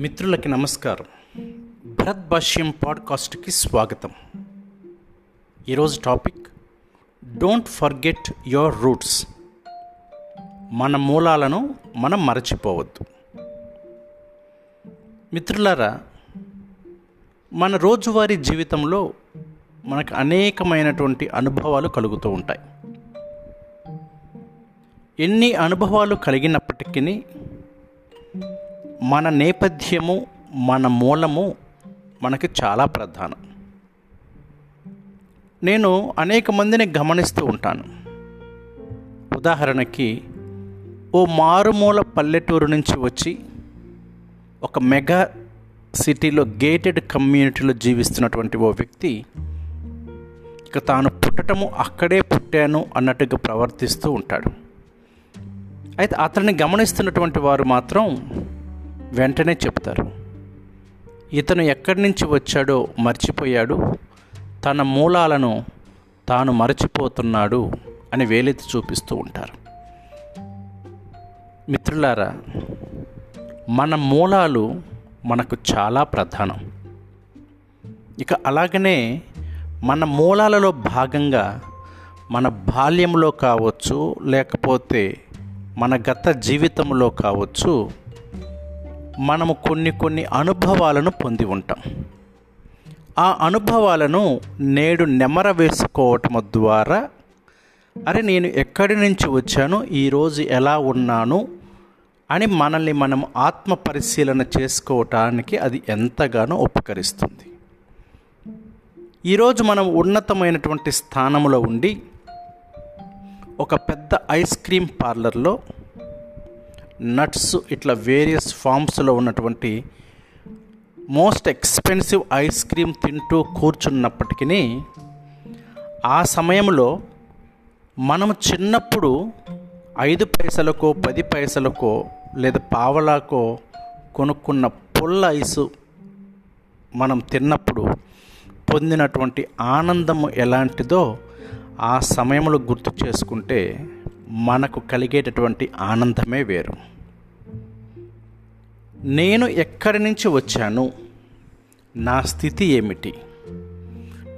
మిత్రులకి నమస్కారం. భరత్ భాష్యం పాడ్కాస్ట్కి స్వాగతం. ఈరోజు topic don't forget your roots. మన మూలాలను మనం మరచిపోవద్దు. మిత్రులారా మన రోజువారీ జీవితంలో మనకు అనేకమైనటువంటి అనుభవాలు కలుగుతూ ఉంటాయి. ఎన్ని అనుభవాలు కలిగినప్పటికీ మన నేపథ్యము మన మూలము మనకి చాలా ప్రధానం. నేను అనేక మందిని గమనిస్తూ ఉంటాను. ఉదాహరణకి ఓ మారుమూల పల్లెటూరు నుంచి వచ్చి ఒక మెగా సిటీలో గేటెడ్ కమ్యూనిటీలో జీవిస్తున్నటువంటి ఓ వ్యక్తి ఇక తాను పుట్టటము అక్కడే పుట్టాను అన్నట్టుగా ప్రవర్తిస్తూ ఉంటాడు. అయితే అతన్ని గమనిస్తున్నటువంటి వారు మాత్రం వెంటనే చెప్తారు ఇతను ఎక్కడి నుంచి వచ్చాడో మర్చిపోయాడు. తన మూలాలను తాను మరచిపోతున్నాడు అని వేలెత్తి చూపిస్తూ ఉంటారు. మిత్రులారా మన మూలాలు మనకు చాలా ప్రధానం. ఇక అలాగనే మన మూలాలలో భాగంగా మన బాల్యంలో కావచ్చు లేకపోతే మన గత జీవితంలో కావచ్చు మనము కొన్ని కొన్ని అనుభవాలను పొంది ఉంటాం. ఆ అనుభవాలను నేడు నెమర వేసుకోవటం ద్వారా అరే నేను ఎక్కడి నుంచి వచ్చాను ఈరోజు ఎలా ఉన్నాను అని మనల్ని మనం ఆత్మ పరిశీలన చేసుకోవటానికి అది ఎంతగానో ఉపకరిస్తుంది. ఈరోజు మనం ఉన్నతమైనటువంటి స్థానంలో ఉండి ఒక పెద్ద ఐస్ క్రీమ్ పార్లర్లో నట్స్ ఇట్లా వేరియస్ ఫామ్స్లో ఉన్నటువంటి మోస్ట్ ఎక్స్పెన్సివ్ ఐస్ క్రీమ్ తింటూ కూర్చున్నప్పటికీ ఆ సమయంలో మనం చిన్నప్పుడు ఐదు పైసలకో పది పైసలకో లేదా పావలాకో కొనుక్కున్న పుల్ల ఐసు మనం తిన్నప్పుడు పొందినటువంటి ఆనందము ఎలాంటిదో ఆ సమయంలో గుర్తు చేసుకుంటే మనకు కలిగేటటువంటి ఆనందమే వేరు. నేను ఎక్కడి నుంచి వచ్చాను? నా స్థితి ఏమిటి?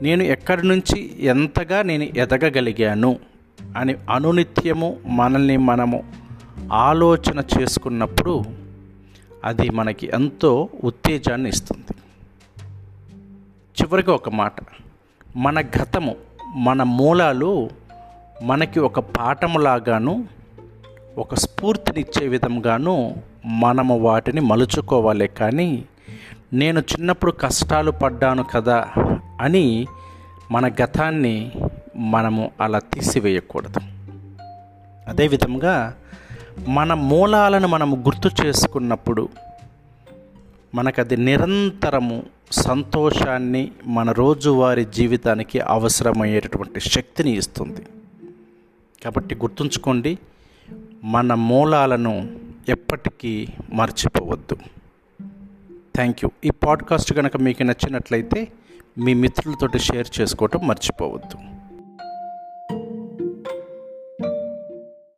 నేను ఎక్కడి నుంచి ఎంతగా నేను ఎదగగలిగాను? అని అనునిత్యము మనల్ని మనము ఆలోచన చేసుకున్నప్పుడు అది మనకి ఎంతో ఉత్తేజాన్ని ఇస్తుంది. చివరికి ఒక మాట. మన గతము మన మూలాలు మనకి ఒక పాఠములాగాను ఒక స్ఫూర్తినిచ్చే విధంగాను మనము వాటిని మలుచుకోవాలి. కానీ నేను చిన్నప్పుడు కష్టాలు పడ్డాను కదా అని మన గతాన్ని మనము అలా తీసివేయకూడదు. అదేవిధంగా మన మూలాలను మనము గుర్తు చేసుకున్నప్పుడు మనకది నిరంతరము సంతోషాన్ని మన రోజువారీ జీవితానికి అవసరమయ్యేటటువంటి శక్తిని ఇస్తుంది. కాబట్టి గుర్తుంచుకోండి మన మూలాలను ఎప్పటికీ మర్చిపోవద్దు. థ్యాంక్ యూ ఈ పాడ్కాస్ట్ కనుక మీకు నచ్చినట్లయితే మీ మిత్రులతోటి షేర్ చేసుకోవటం మర్చిపోవద్దు.